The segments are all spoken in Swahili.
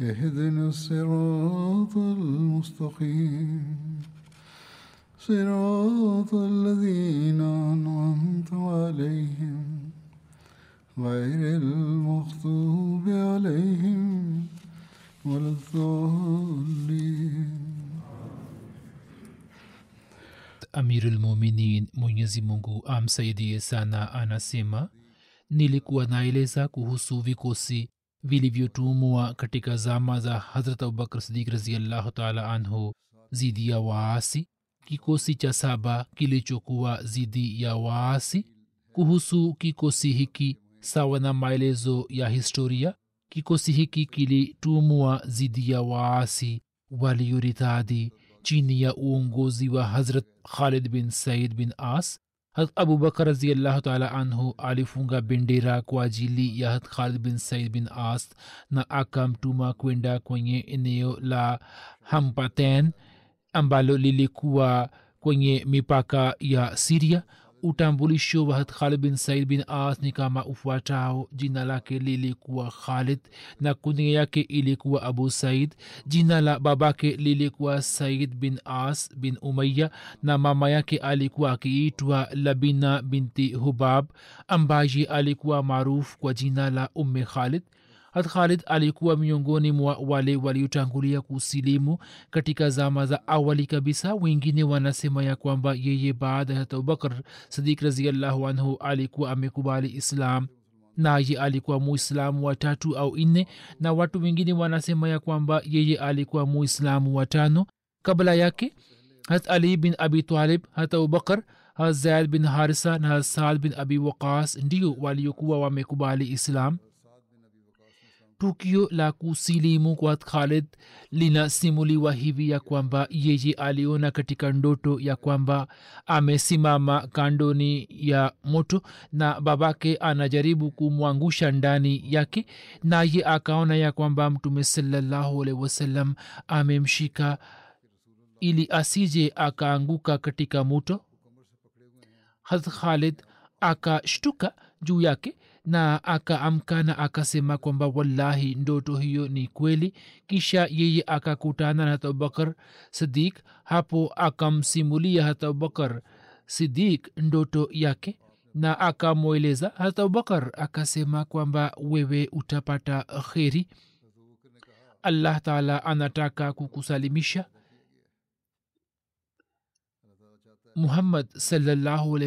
اهدنا الصراط المستقيم. صراط الذين أنعمت عليهم غير المغضوب عليهم ولا الضالين. أمير المؤمنين منيزي مونغو أم سيدي سانا أنا سيما نيلي كوانايليزا كوهو سوفي كوسي vilivyotumwa katika zama za hazrat abubakr sidik raziallahu taala anhu zidi ya waasi. Kikosi cha saba kilichokuwa zidi ya waasi. Kuhusu kikosi hiki sawa na maelezo ya historia kikosi hiki kilitumwa zidi ya waasi walioritadi chini ya uongozi wa hazrat khalid bin said bin as abubakar raziallahu taala anhu alifunga bendera kwa ajili ya khalid bin said bin as na akamtuma kwenda kwenye eneo la hampaten ambalo lilikuwa kwenye mipaka ya siria utambulisho wa khalid bin said bin as ni kama ufuatao. Jina lake lilikuwa khalid na kunia yake ilikuwa abu said. Jina la babake lilikuwa said bin as bin umaya na mama yake alikuwa akiitwa labina binti hubab ambaye alikuwa maarufu kwa jina la umme khalid hat khalid alikuwa miongoni mwa wale waliotangulia kusilimu katika zama za awali kabisa. Wengine wanasema ya kwamba yeye baada ya abubakar sadik raziallahu anhu alikuwa amekubali islam. Naye alikuwa muislamu watatu au nne na watu wengine wanasema ya kwamba yeye alikuwa muislamu watano kabla yake hat ali bin abi talib hat abubakar hat zaid bin harisa na hat bin abi waqas ndio waliokuwa wamekubali islam tukio la kusilimu kwa khalid linasimuliwa hivi ya kwamba yeye aliona katika ndoto ya kwamba amesimama kandoni ya moto na babake anajaribu kumwangusha ndani yake naye akaona ya kwamba mtume salallahu wasalam amemshika ili asije akaanguka katika moto. Hat khalid akashtuka juu yake na akaamka na akasema kwamba wallahi ndoto hiyo ni kweli. Kisha yeye akakutana na hata abubakar sidik hapo akamsimulia hata abubakar sidik ndoto yake na akamweleza hata abubakar akasema kwamba wewe utapata kheri. Allah taala anataka kukusalimisha. Muhammad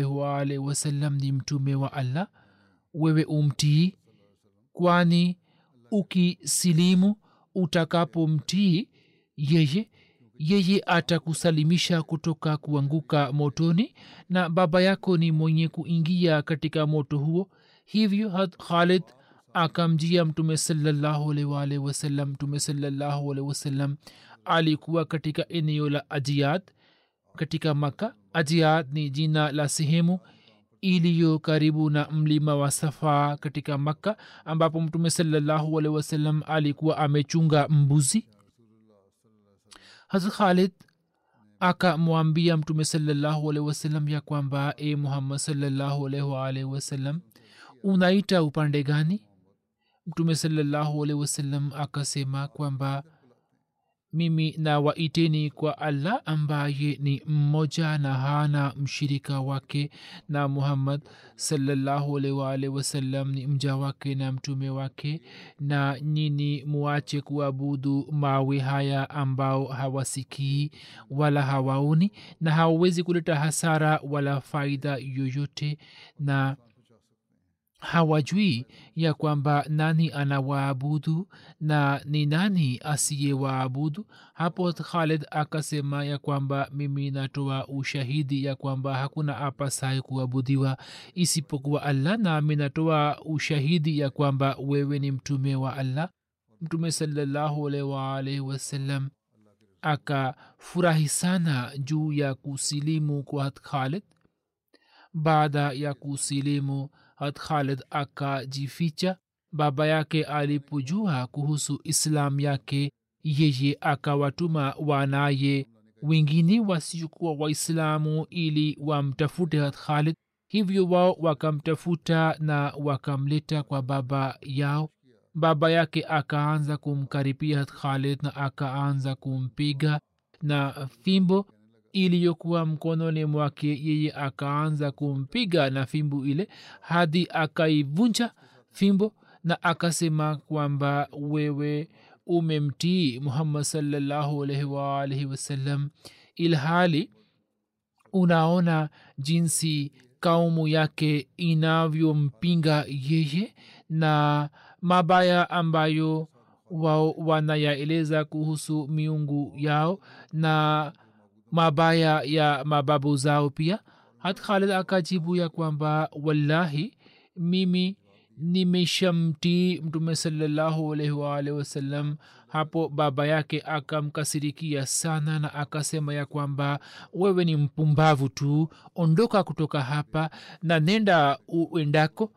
waalihi wasallam ni mtume wa allah wewe umtii kwani ukisilimu utakapomtii yeye yeye atakusalimisha kutoka kuanguka motoni na baba yako ni mwenye kuingia katika moto huo. Hivyo khalid akamjia mtume salallahu wasalam mtume salallahu wasalam alikuwa katika eneo la ajiad katika maka ajiad ni jina la sehemu iliyo karibu na mlima wa safa katika makka ambapo mtume salallahu alehi wasallam alikuwa amechunga mbuzi. Hazrat khalid akamwambia mtume salallahu alehi wasallam ya kwamba e muhammad salallahu alehi waalehi wasallam unaita upande gani? Mtume salallahu alehi wasallam akasema kwamba mimi nawaiteni kwa allah ambaye ni mmoja na hana mshirika wake na muhammad salallahu alaihi wasallam ni mja wake na mtume wake. Na nyini muache kuabudu mawe haya ambao hawasikii wala hawaoni na hawawezi kuleta hasara wala faida yoyote. Na hawajui ya kwamba nani anawaabudu na ni nani asiyewaabudu? Hapo khalid akasema ya kwamba mimi natoa ushahidi ya kwamba hakuna apasaye kuabudiwa isipokuwa allah nami natoa ushahidi ya kwamba wewe ni mtume wa allah. Mtume salallahu wasallam akafurahi sana juu ya kusilimu kwa khalid. Baada ya kusilimu hat khalid akajificha. Baba yake alipojua kuhusu islam yake yeye akawatuma wanaye wengine wasiokuwa waislamu ili wamtafute hat khalid. Hivyo wao wakamtafuta na wakamleta kwa baba yao. Baba yake akaanza kumkaribia hat khalid na akaanza kumpiga na fimbo iliyokuwa mkononi mwake yeye akaanza kumpiga na fimbo ile hadi akaivunja fimbo na akasema kwamba wewe umemtii muhammad salllahu wasallam ilhali unaona jinsi kaumu yake inavyompinga yeye na mabaya ambayo wao wanayaeleza kuhusu miungu yao na mabaya ya mababu zao pia. Hat khalid akajibu ya kwamba wallahi mimi nimeshamtii mtume salallahu alaihi waalihi wasallam hapo baba yake akamkasirikia sana na akasema ya kwamba wewe ni mpumbavu tu ondoka kutoka hapa na nenda uendako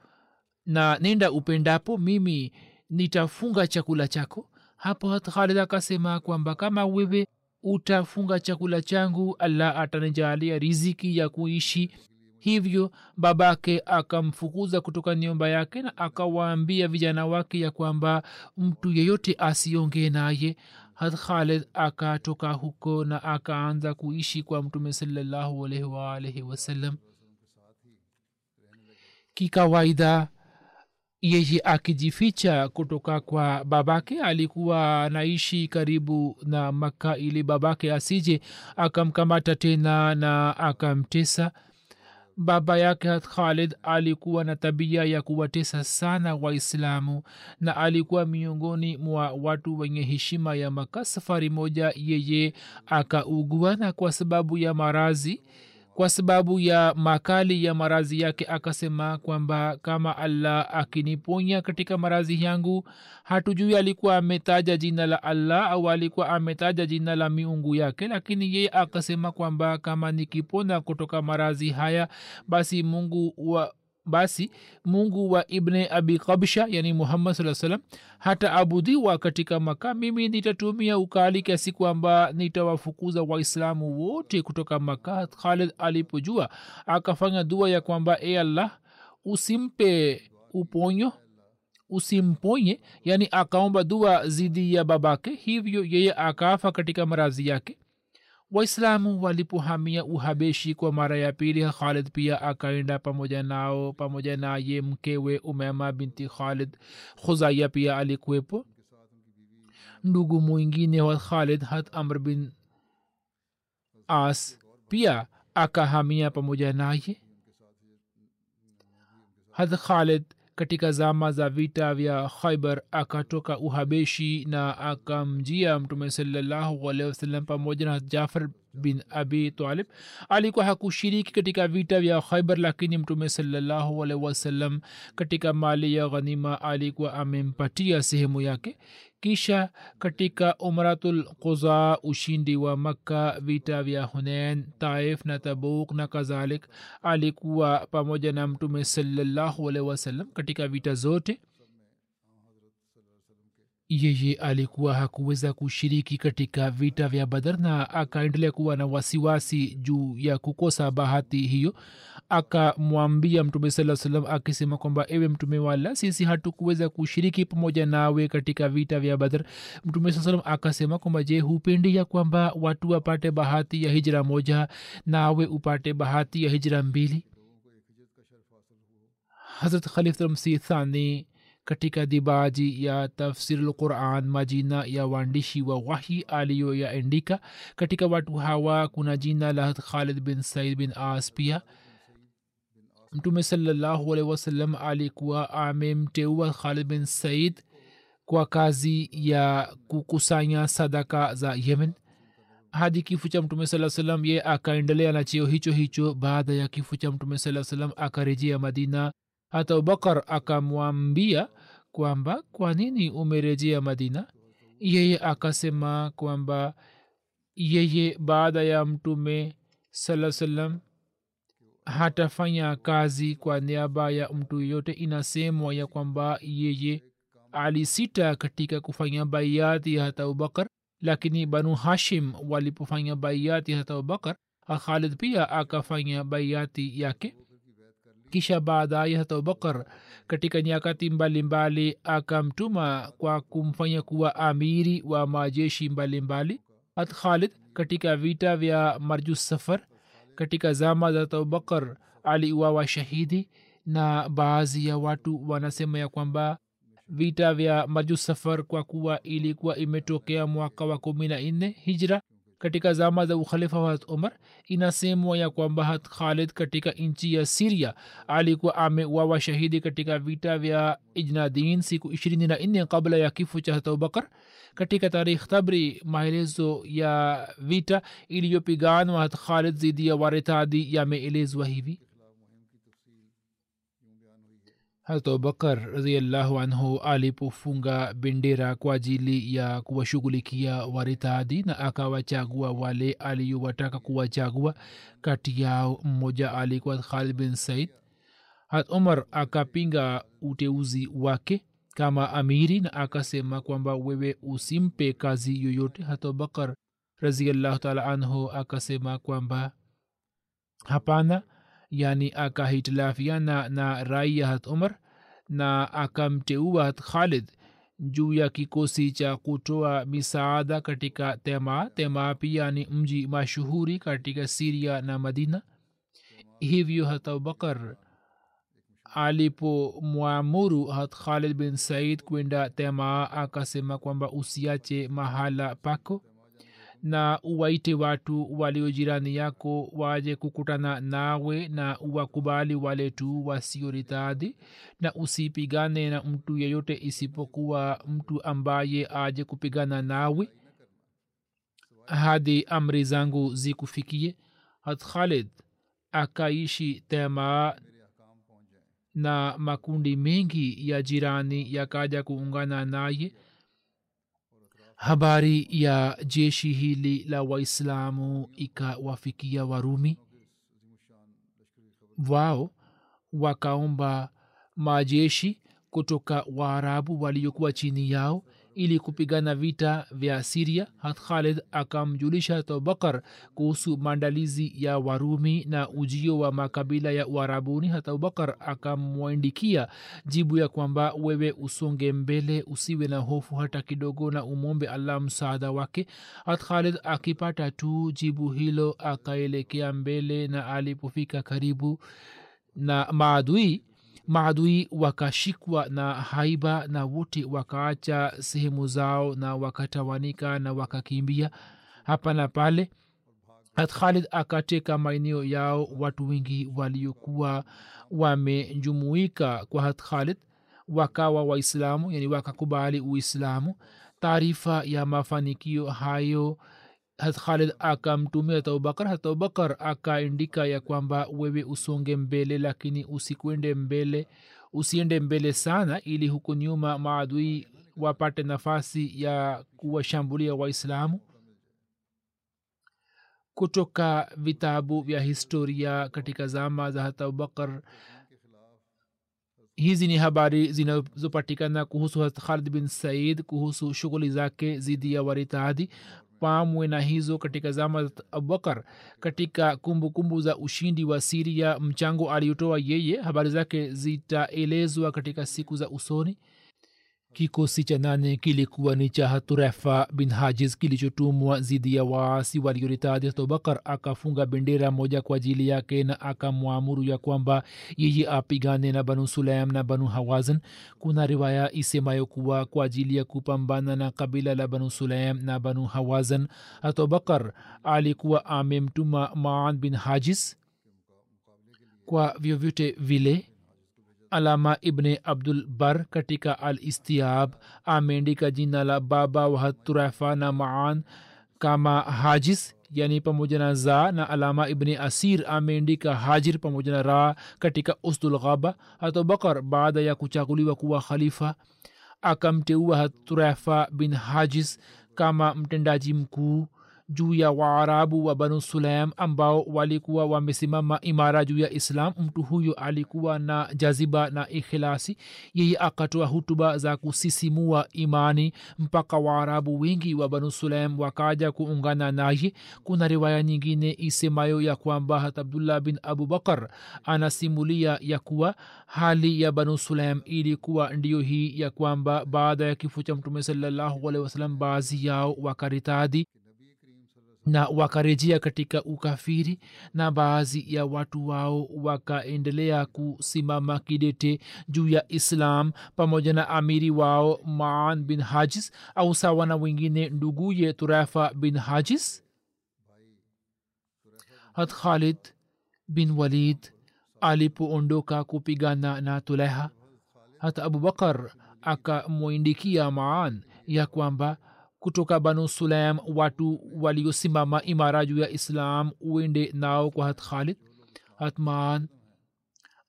na nenda upendapo mimi nitafunga chakula chako. Hapo hat khalid akasema kwamba kama wewe utafunga chakula changu allah atanijalia riziki ya kuishi. Hivyo babake akamfukuza kutoka nyumba yake na akawaambia vijana wake ya kwamba mtu yeyote asiongee naye. Had khalid akatoka huko na akaanza kuishi kwa mtume salallahu alaihi waalaihi wasallam. Kikawaida yeye akijificha kutoka kwa babake alikuwa anaishi karibu na makka ili babake asije akamkamata tena na akamtesa. Baba yake khalid alikuwa na tabia ya kuwatesa sana waislamu na alikuwa miongoni mwa watu wenye heshima ya maka safari moja yeye akaugua na kwa sababu ya marazi kwa sababu ya makali ya marazi yake akasema kwamba kama allah akiniponya katika marazi yangu hatujui alikuwa ametaja jina la allah au alikuwa ametaja jina la miungu yake lakini yeye akasema kwamba kama nikipona kutoka marazi haya basi mungu wa basi mungu wa ibne abi kabsha yani muhammad saa salam hata abudiwa katika maka mimi nitatumia ukali kiasi kwamba nitawafukuza waislamu wote kutoka maka khalid alipojua akafanya dua ya kwamba e allah usimpe uponyo usimponye yani akaomba dua zidi ya babake. Hivyo yeye akaafa katika marazi yake waislamu walipohamia uhabeshi kwa mara ya pili khalid pia akaenda pamoja nao pamoja naye mkewe umema binti khalid. Khuzaya pia alikuwepo. Ndugu mwingine wa khalid hat amr bin as pia akahamia pamoja naye. Had khalid katika zama za vita vya khaibar akatoka uhabeshi na akamjia mtume salallahu alehi wasallam pamoja na jafar bin abi talib. Alikuwa hakushiriki katika vita vya khaibar lakini mtume salallahu alehi wasallam katika mali ya ghanima alikuwa amempatia sehemu yake. Kisha katika umratul quza ushindi wa makka vita vya hunain taif na tabuk na kadhalik alikuwa pamoja na mtume salallahu alehi wasallam katika vita zote yeye alikuwa hakuweza kushiriki katika vita vya badar na akaendelea kuwa na wasiwasi juu ya kukosa bahati hiyo. Akamwambia mtume saa salam akisema kwamba ewe mtume wala sisi hatukuweza kushiriki pamoja nawe katika vita vya badar. Mtume saa salam akasema kwamba je hupendi ya kwamba watu wapate bahati ya hijra moja nawe upate bahati ya hijra mbili? Hazrat khalif thani katika dibaji ya tafsir quran majina ya waandishi wa wahi aliyoyaandika. Katika watu hawa kuna jina la khalid bin said bin as pia. Mtume salallahu wasalam alikuwa amemteua khalid bin said kwa kazi ya kukusanya sadaka za yemen. Hadi kifo cha mtume saa salam ye akaendelea na cheo hicho hicho. Baada ya kifo cha mtume saa salam akarejea madina. Hata abubakar akamwambia kwamba kwa nini umerejea madina? Yeye akasema kwamba yeye baada ya mtume saa salam hatafanya kazi kwa niaba ya mtu yeyote inasemwa ya kwamba yeye alisita katika kufanya baiati hata abubakar lakini banu hashim walipofanya baiati hata abubakar khalid pia akafanya baiati yake kisha baadaye hata abubakar katika nyakati mbalimbali akamtuma kwa kumfanya kuwa amiri wa majeshi mbalimbali. Hat khalid katika vita vya marjus safar katika zama za abubakar aliuawa shahidi na baadhi ya watu wanasema ya kwamba vita vya marjus safar kwa kuwa ilikuwa imetokea mwaka wa kumi na nne hijra katika zama za ukhalifa wa umar inasemwa ya kwamba khalid katika nchi ya siria alikuwa ameuawa shahidi katika vita vya ijnadin siku ishirini na nne kabla ya kifo cha abubakar katika tarikh tabri maelezo ya vita iliyopiganwa khalid dhidi ya waritadi yameelezwa hivi harat abubakar raziallahu anhu alipofunga bendera kwa ajili ya kuwashughulikia waritadi na akawachagua wale aliyowataka kuwachagua kati yao mmoja alikuwa khalid bin said. Hat umar akapinga uteuzi wake kama amiri na akasema kwamba wewe usimpe kazi yoyote. Hat abubakar raziallahu taala anhu akasema kwamba hapana yani akahitilafiana na rai ya hat umar na akamteua hat khalid juu ya kikosi cha kutoa misaada katika tema. Tema pia ni mji mashuhuri katika siria na madina. Hivyo hat abubakar alipomwamuru hat khalid bin said kwenda tema akasema kwamba usiache mahala pako na uwaite watu walio jirani yako waje kukutana nawe na uwakubali wale tu wasioritadi na usipigane na mtu yeyote isipokuwa mtu ambaye aje kupigana nawe. Hadi amri zangu zikufikie. Hat khalid akaishi temaa na makundi mengi ya jirani yakaja kuungana naye habari ya jeshi hili la waislamu ikawafikia warumi? Wao wakaomba majeshi kutoka waarabu waliokuwa chini yao ili kupigana vita vya siria hat khalid akamjulisha abubakar kuhusu maandalizi ya warumi na ujio wa makabila ya uarabuni. Hata abubakar akamwandikia jibu ya kwamba wewe usonge mbele usiwe na hofu hata kidogo na umwombe allah msaada wake. Hat khalid akipata tu jibu hilo akaelekea mbele na alipofika karibu na maadui maadui wakashikwa na haiba na wote wakaacha sehemu zao na wakatawanika na wakakimbia hapa na pale. Hat akateka maeneo yao watu wengi waliokuwa wamejumuika kwa hat wakawa waislamu yani wakakubali uislamu. Taarifa ya mafanikio hayo hat khalid akamtumia hata abubakar hata abubakar akaandika ya kwamba wewe usonge mbele lakini usikwende mbele usiende mbele sana ili huku nyuma maadui wapate nafasi ya kuwashambulia waislamu. Kutoka vitabu vya historia katika zama za hata abubakar hizi ni habari zinazopatikana kuhusu khalid bin said kuhusu shughuli zake zidi ya waritadi pamwe na hizo katika zama za abubakar katika kumbukumbu kumbu za ushindi wa siria mchango aliotoa yeye habari zake zitaelezwa katika siku za usoni kikosi cha nane kilikuwa ni cha haturefa bin hajiz kilichotumwa zidi ya waasi walioritadi abubakar akafunga bendera moja kwa ajili yake na akamwamuru ya kwamba yeye apigane na banu sulaim na banu hawazan kuna riwaya isemayo kuwa kwa ajili ya kupambana na kabila la banu sulaim na banu hawazan abubakar alikuwa amemtuma maan bin hajiz kwa vyovyote vile alama ibne abdul bar katika al istiab ameandika jina la baba wa haturafa na maan kama hajis yani pamoja na za na alama ibni asir ameandika hajir pamoja na ra katika usdul ghaba hatubakar baada ya kuchaguliwa kuwa khalifa akamteua haturafa bin hajis kama mtendaji mkuu juu ya waarabu wa banu sulaim ambao walikuwa wamesimama imara juu ya islam. Mtu huyo alikuwa na jaziba na ikhilasi yeye akatoa hutuba za kusisimua imani mpaka waarabu wengi wa banu sulaim wakaja kuungana naye. Kuna riwaya nyingine isemayo ya kwamba hat abdullah bin abubakar anasimulia ya kuwa hali ya banu sulaim ilikuwa ndiyo hii ya kwamba baada ya kifo cha mtume salallahu wasalam baadhi yao wakaritadi na wakarejea katika ukafiri na baadhi ya watu wao wakaendelea kusimama kidete juu ya islam pamoja na amiri wao maan bin hajis au sawa na wengine nduguye turafa bin hajis? Hat khalid bin walid alipoondoka kupigana na tuleha hata abubakar akamwindikia maan ya kwamba kutoka banu sulaim watu waliosimama imara juu ya islam uende nao kwa hat khalid hatman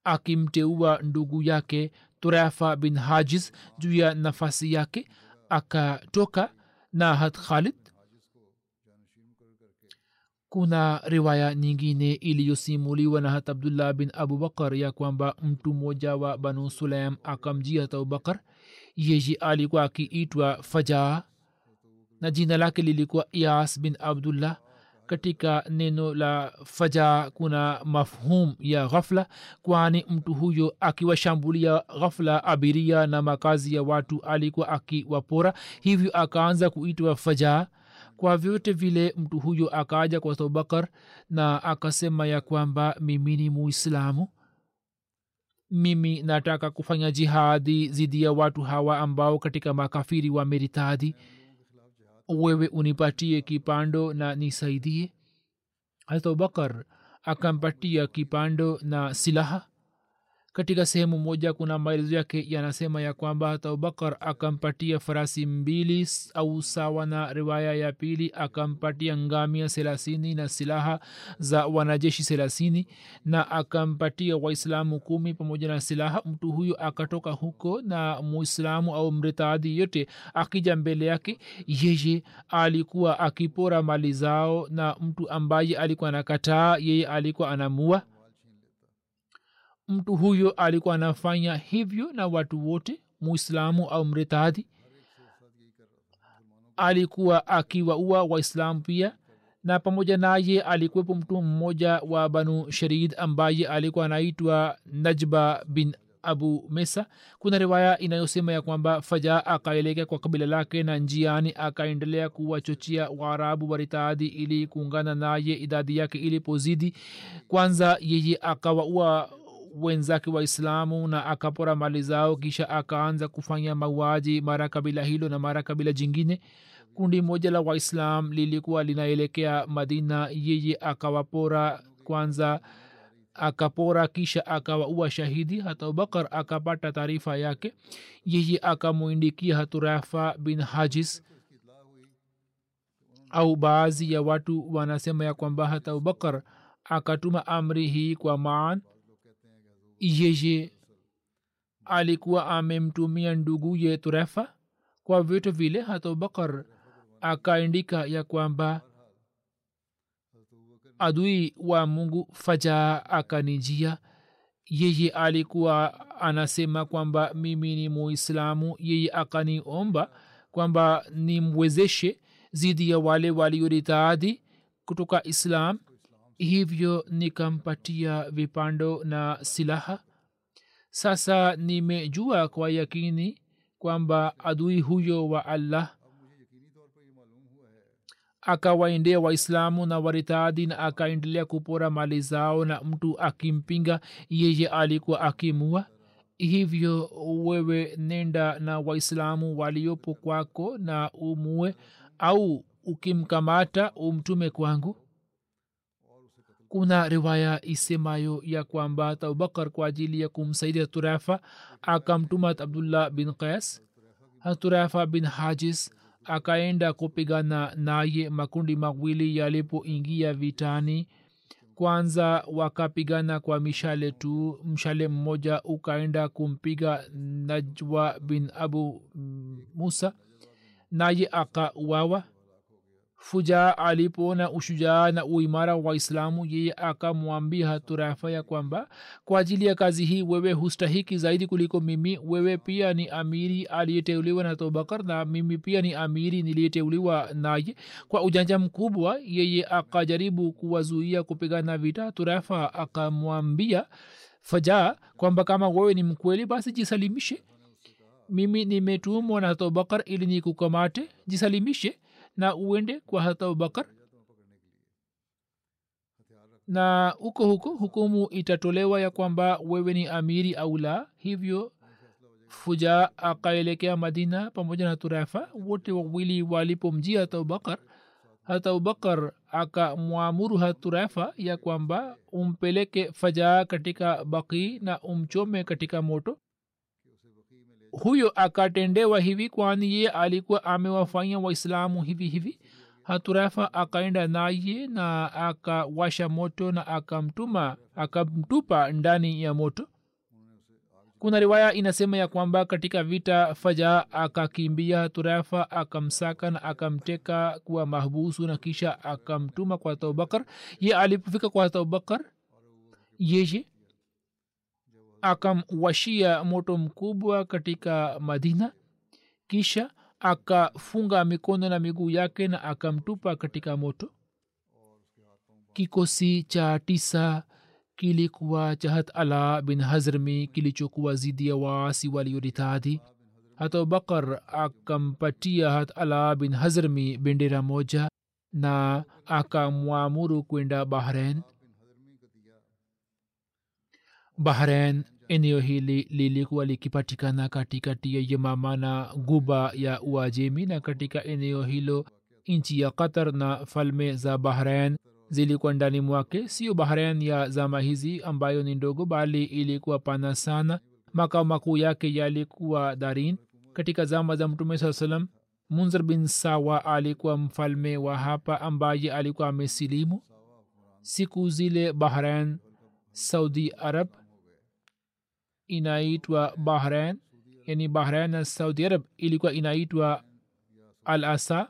akimteua ndugu yake turafa bin hajiz juu ya nafasi yake akatoka na hat khalid. Kuna riwaya nyingine iliyosimuliwa na hat abdullah bin abubakar ya kwamba mtu mmoja wa banu sulaim akamjia hat abubakar yeye alikuwa akiitwa fajaa na jina lake lilikuwa yas bin abdullah. Katika neno la faja kuna mafhum ya ghafla kwani mtu huyo akiwashambulia ghafla abiria na makazi ya watu alikuwa akiwapora hivyo akaanza kuitwa faja. Kwa vyote vile mtu huyo akaja kwa abubakar na akasema ya kwamba mimi ni muislamu. Mimi nataka kufanya jihadi dhidi ya watu hawa ambao katika makafiri wameritadi wewe unipatie kipando na nisaidie? Hata abubakar akampatia kipando na silaha katika sehemu moja kuna maelezo yake yanasema ya kwamba hata abubakar akampatia farasi mbili au sawa na riwaya ya pili akampatia ngamia thelathini na silaha za wanajeshi thelathini na akampatia waislamu kumi pamoja na silaha. Mtu huyo akatoka huko na muislamu au mritadhi yote akija mbele yake yeye alikuwa akipora mali zao na mtu ambaye alikuwa anakataa yeye alikuwa anamua mtu huyo alikuwa anafanya hivyo na watu wote muislamu au mritadhi alikuwa akiwaua waislamu pia na pamoja naye alikuwepo mtu mmoja wa banu sharid ambaye alikuwa anaitwa najba bin abu mesa. Kuna riwaya inayosema ya kwamba faja akaelekea kwa kabila lake na njiani akaendelea kuwachochea waarabu waritadi ili kuungana naye idadi yake ilipozidi. Kwanza yeye akawaua wenzake waislamu na akapora mali zao kisha akaanza kufanya mauaji mara kabila hilo na mara kabila jingine. Kundi moja la waislam lilikuwa linaelekea madina. Yeye akawapora kwanza akapora kisha akawaua shahidi. Hata abubakar akapata taarifa yake. Yeye akamwindikia haturafa bin hajis. Au baadhi ya watu wanasema ya kwamba hata abubakar akatuma amri hii kwa maan yeye alikuwa amemtumia nduguye turefa kwa vitu vile hata ubakar akaandika ya kwamba adui wa mungu fajaa akanijia. Yeye alikuwa anasema kwamba mimi ni muislamu. Yeye akaniomba kwamba nimwezeshe zidi ya wale walioritaadhi kutoka islam hivyo nikampatia vipando na silaha. Sasa nimejua kwa yakini kwamba adui huyo wa allah akawaendea waislamu na waritadi na akaendelea kupora mali zao na mtu akimpinga yeye alikuwa akimua. Hivyo wewe nenda na waislamu waliopo kwako na umue au ukimkamata umtume kwangu kuna riwaya isemayo ya kwamba abubakar kwa ajili ya kumsaidia turafa akamtuma abdullah bin qais. Haturafa bin hajis akaenda kupigana naye makundi mawili yalipoingia vitani. Kwanza wakapigana kwa mishale tu mshale mmoja ukaenda kumpiga najwa bin abu musa naye akauawa fujaa alipoona ushujaa na uimara wa waislamu yeye akamwambia haturafa ya kwamba kwa ajili ya kazi hii wewe hustahiki zaidi kuliko mimi. Wewe pia ni amiri aliyeteuliwa na abubakar na mimi pia ni amiri niliyeteuliwa naye. Kwa ujanja mkubwa yeye akajaribu kuwazuia kupigana vita. Turafa akamwambia fajaa kwamba kama wewe ni mkweli basi jisalimishe. Mimi nimetumwa na abubakar ili nikukamate. Jisalimishe na uende kwa hata abubakar? Na huko huko? Hukumu itatolewa ya kwamba wewe ni amiri au la? Hivyo fuja akaelekea madina pamoja na turafa wote wawili walipomjia hata abubakar hata abubakar akamwamuru haturafa ya kwamba umpeleke fajaa katika baki na umchome katika moto huyo akatendewa hivi kwani ye alikuwa amewafanya waislamu hivi hivi. Haturafa akaenda naye na akawasha moto na akamtuma akamtupa ndani ya moto. Kuna riwaya inasema ya kwamba katika vita faja akakimbia turafa akamsaka na akamteka kuwa mahbusu na kisha akamtuma kwa abubakar ye alipofika kwa abubakar yeye akamwashia moto mkubwa katika madina. Kisha akafunga mikono na miguu yake na akamtupa katika moto. Kikosi cha tisa kilikuwa cha hat ala bin hazrmi kilichokuwa zidi ya waasi walioritadhi hata abubakar akampatia hat ala bin hazrmi bendera moja na akamwamuru kwenda bahrain bahrain eneo hili lilikuwa likipatikana katikati ya yemama na guba ya uajemi na katika eneo hilo nchi ya qatar na falme za bahrain zilikuwa ndani mwake. Sio bahrain ya zama hizi ambayo ni ndogo bali ilikuwa pana sana. Makao makuu yake yalikuwa darin. Katika zama za mtume saa salam munzir bin sawa alikuwa mfalme wa hapa ambaye alikuwa amesilimu. Siku zile bahrain saudi arab inaitwa bahrain yani bahrain na saudi arab ilikuwa inaitwa al asa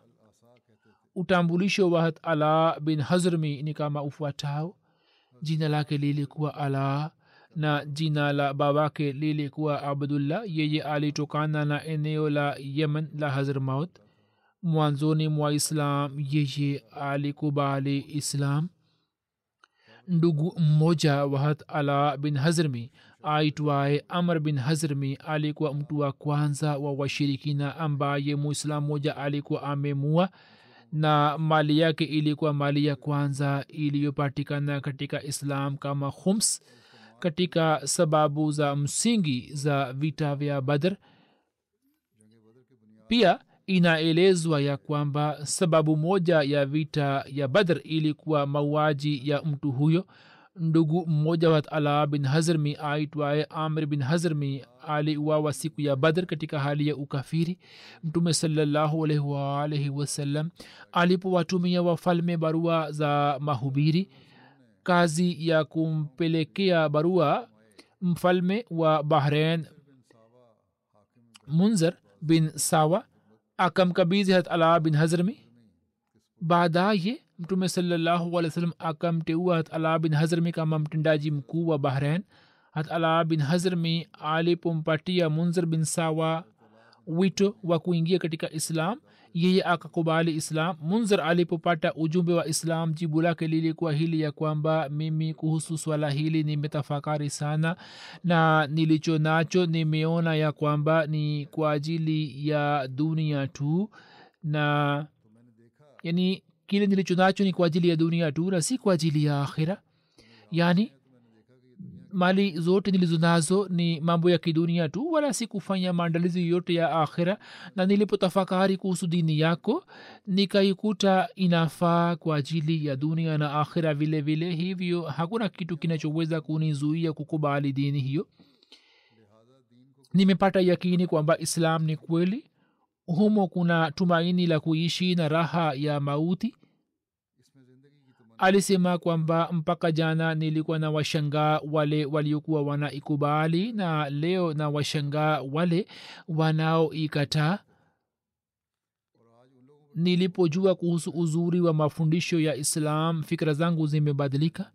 utambulisho wa ala bin hazrmi ni kama ufuatao. Jina lake lilikuwa ala na jina la babake lilikuwa abdullah. Yeye alitokana na eneo la yemen la hazrmaut mwanzoni mwa islam yeye alikubali islam. Ndugu mmoja wahat ala bin hazrmi aitwaye amr bin hazrmi alikuwa mtu wa kwanza wa washirikina ambaye muislam moja alikuwa amemua na mali yake ilikuwa mali ya kwanza iliyopatikana katika islam kama khums katika sababu za msingi za vita vya badr. Pia inaelezwa ya kwamba sababu moja ya vita ya badr ilikuwa mauaji ya mtu huyo ndugu mmoja wa ala bin hazrmi aitwaye amr bin hazrmi aliuawa siku ya badr katika hali ya ukafiri. Mtume waalaihi wasallam alipowatumia wafalme barua za mahubiri kazi ya kumpelekea barua mfalme wa bahrain munzer bin sawa akamkabizi hat ala bin hazrmi baadaye mtume wasallam akamteua hat ala bin hazrmi kama mtendaji mkuu wa bahrain. Hat ala bin hazrmi alipompatia munzir bin sawa wito wa kuingia katika islam yeye akakubali islam. Munzir alipopata ujumbe wa islam jibu lake lilikuwa hili ya kwamba mimi kuhusu swala hili nimetafakari sana na nilicho nacho nimeona ya kwamba ni kwa ajili ya dunia tu na yani kile nilicho nacho ni kwa ajili ya dunia tu na si kwa ajili ya akhira yani mali zote nilizo nazo ni mambo ya kidunia tu wala si kufanya maandalizi yote ya akhira na nilipotafakari kuhusu dini yako nikaikuta inafaa kwa ajili ya dunia na akhira vile vile. Hivyo hakuna kitu kinachoweza kunizuia kukubali dini hiyo. Nimepata yakini kwamba islam ni kweli humo kuna tumaini la kuishi na raha ya mauti? Alisema kwamba mpaka jana nilikuwa na washangaa wale waliokuwa wanaikubali na leo na washangaa wale wanaoikataa. Nilipojua kuhusu uzuri wa mafundisho ya islam fikira zangu zimebadilika.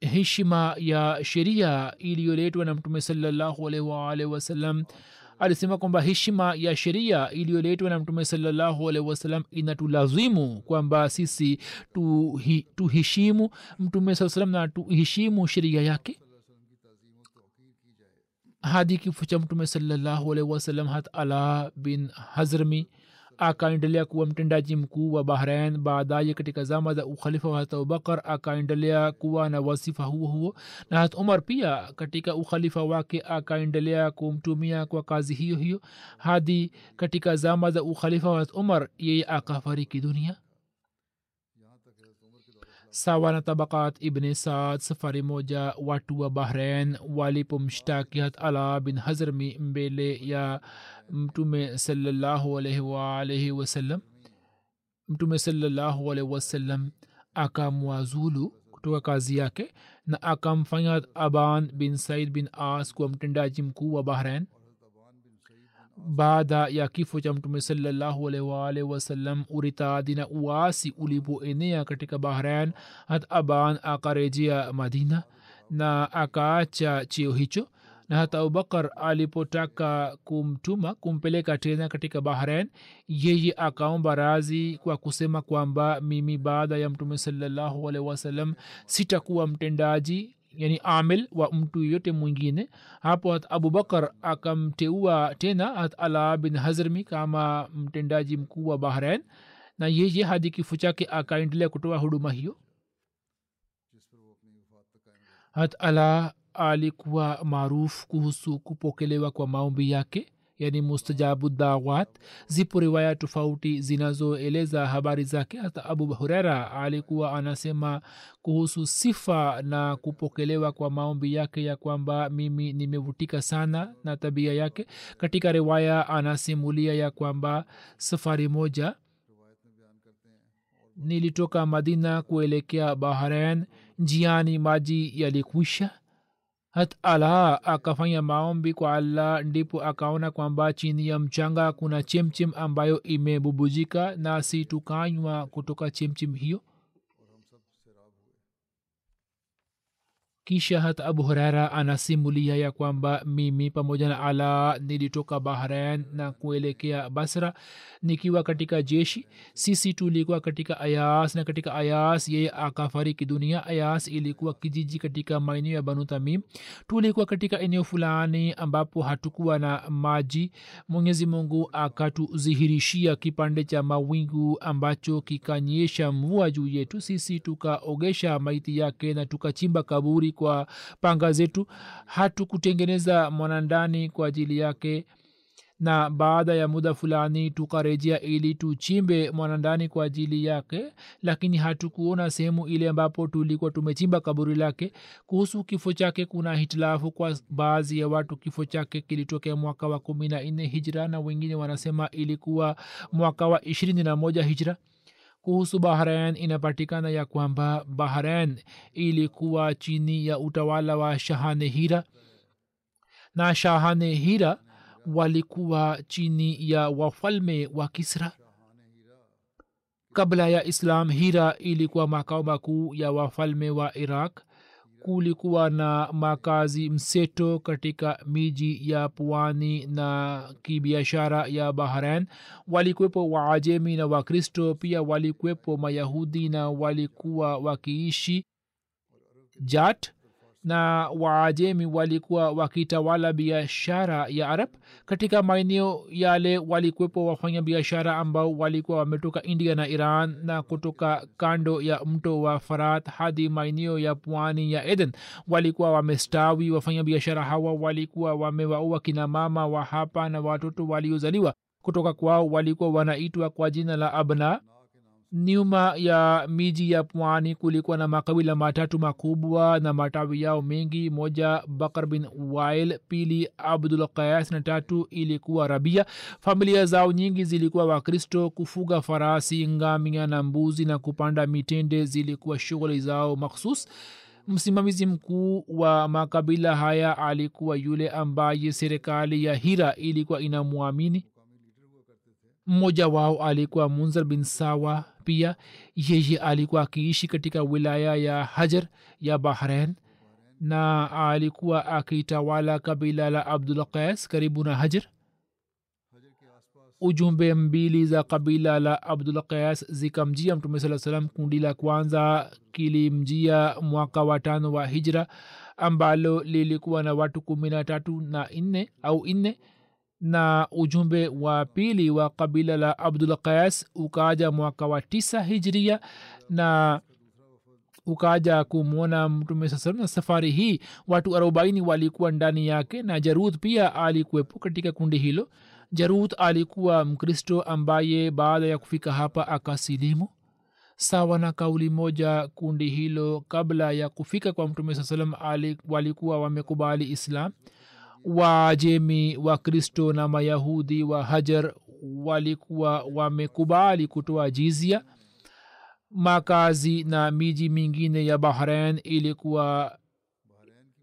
Heshima ya sheria iliyoletwa na mtume salallahu alaihi waalihi wasallam alisema kwamba heshima ya sheria iliyoletwa na mtume salallahu alaihi wasallam inatulazimu kwamba sisi tuhi, tuhishimu mtume saa salam na tuheshimu sheria yake. Hadi kifo cha mtume salallahu alaihi wasallam hat ala bin hazrmi akaendelea kuwa mtendaji mkuu wa bahrain baadaye katika zama za ukhalifa wa hata abubakar akaendelea kuwa na wasifa huo huo. Na hat umar pia katika ukhalifa wake akaendelea kumtumia kwa kazi hiyo hiyo hadi katika zama za ukhalifa wa hat umar yeye akafariki dunia sawa na tabakat ibni saad safari moja watu wa bahrain walipomshtaki hat ala bin hazrmi mbele ya mtume salallahu alaihi waalaihi wasallam mtume salallahu alaihi wasallam akamwazulu kutoka kazi yake na akamfanya aban bin said bin as kuwa mtendaji mkuu wa bahrain baada ya kifo cha mtume salallahu wasalam uritadi na uasi ulipoenea katika bahrain hat aban akarejea madina na akaacha cheo hicho na hata abubakar alipotaka kumtuma kumpeleka tena katika bahrain yeye akaomba razi kwa kusema kwamba mimi baada ya mtume salallahu wasalam sitakuwa mtendaji yani amil wa mtu yoyote mwingine hapo abubakar akamteua tena ala bin hazrmi kama mtendaji mkuu wa bahrain na yeye hadi kifo chake akaendelea kutoa huduma hiyo. Hat ala alikuwa maarufu kuhusu kupokelewa kwa maombi yake yani mustajabu dawat zipo riwaya tofauti zinazoeleza habari zake. Hata abu hurera alikuwa anasema kuhusu sifa na kupokelewa kwa maombi yake ya kwamba mimi nimevutika sana na tabia yake. Katika riwaya anasimulia ya kwamba safari moja nilitoka madina kuelekea bahrain njiani maji yalikwisha hat ala akafanya maombi kwa allah ndipo akaona kwamba chini ya mchanga kuna chemchem ambayo imebubujika nasi tukanywa kutoka chemchem hiyo kisha hata abu huraira anasimulia ya kwamba mimi pamoja na ala nilitoka bahrain na kuelekea basra nikiwa katika jeshi. Sisi tulikuwa katika ayas na katika ayas yeye akafariki dunia. Ayas ilikuwa kijiji katika maeneo ya banu tamim. Tulikuwa katika eneo fulani ambapo hatukuwa na maji. Mwenyezi mungu akatuzihirishia kipande cha mawingu ambacho kikanyesha mvua juu yetu. Sisi tukaogesha maiti yake na tukachimba kaburi kwa panga zetu. Hatukutengeneza mwanandani kwa ajili yake. Na baada ya muda fulani tukarejea ili tuchimbe mwanandani kwa ajili yake. Lakini hatukuona sehemu ile ambapo tulikuwa tumechimba kaburi lake. Kuhusu kifo chake kuna hitilafu kwa baadhi ya watu. Kifo chake kilitokea mwaka wa kumi na nne hijra na wengine wanasema ilikuwa mwaka wa ishirini na moja hijra kuhusu bahrain inapatikana ya kwamba bahrain ilikuwa chini ya utawala wa shahane hira na shahane hira walikuwa chini ya wafalme wa kisra. Kabla ya islam hira ilikuwa makao makuu ya wafalme wa iraq kulikuwa na makazi mseto katika miji ya pwani na kibiashara ya bahrain. Walikuwepo waajemi na wakristo pia walikuwepo mayahudi na walikuwa wakiishi jat na waajemi walikuwa wakitawala biashara ya arab. Katika maeneo yale walikuwepo wafanya biashara ambao walikuwa wametoka india na iran na kutoka kando ya mto wa farat hadi maeneo ya pwani ya eden. Walikuwa wamestawi wafanya biashara hawa walikuwa wamewaua kina mama wa hapa na watoto waliozaliwa. Kutoka kwao walikuwa wanaitwa kwa jina la abna nyuma ya miji ya pwani kulikuwa na makabila matatu makubwa na matawi yao mengi. Moja bakar bin wail. Pili abdul qayas na tatu ilikuwa rabia. Familia zao nyingi zilikuwa wakristo. Kufuga farasi ngamia na mbuzi na kupanda mitende zilikuwa shughuli zao makhsus msimamizi mkuu wa makabila haya alikuwa yule ambaye serikali ya hira ilikuwa inamwamini. Mmoja wao alikuwa munzar bin sawa pia yeye alikuwa akiishi katika wilaya ya hajar ya bahrain na alikuwa akitawala kabila la abdul qais karibu na hajar. Ujumbe mbili za kabila la abdul qais zikamjia mtume saa salam kundi la kwanza kilimjia mwaka wa tano wa hijra ambalo lilikuwa na watu kumi na tatu na nne au nne na ujumbe wa pili wa kabila la abdul qais ukaja mwaka wa tisa hijria na ukaja kumwona mtume saa salam na safari hii. Watu arobaini walikuwa ndani yake na jarud pia alikuwepo katika kundi hilo. Jarud alikuwa mkristo ambaye baada ya kufika hapa akasilimu. Sawa na kauli moja kundi hilo kabla ya kufika kwa mtume saa salam walikuwa wamekubali islam wajemi wa kristo na mayahudi wa hajar walikuwa wamekubali kutoa jizia makazi na miji mingine ya bahrain ilikuwa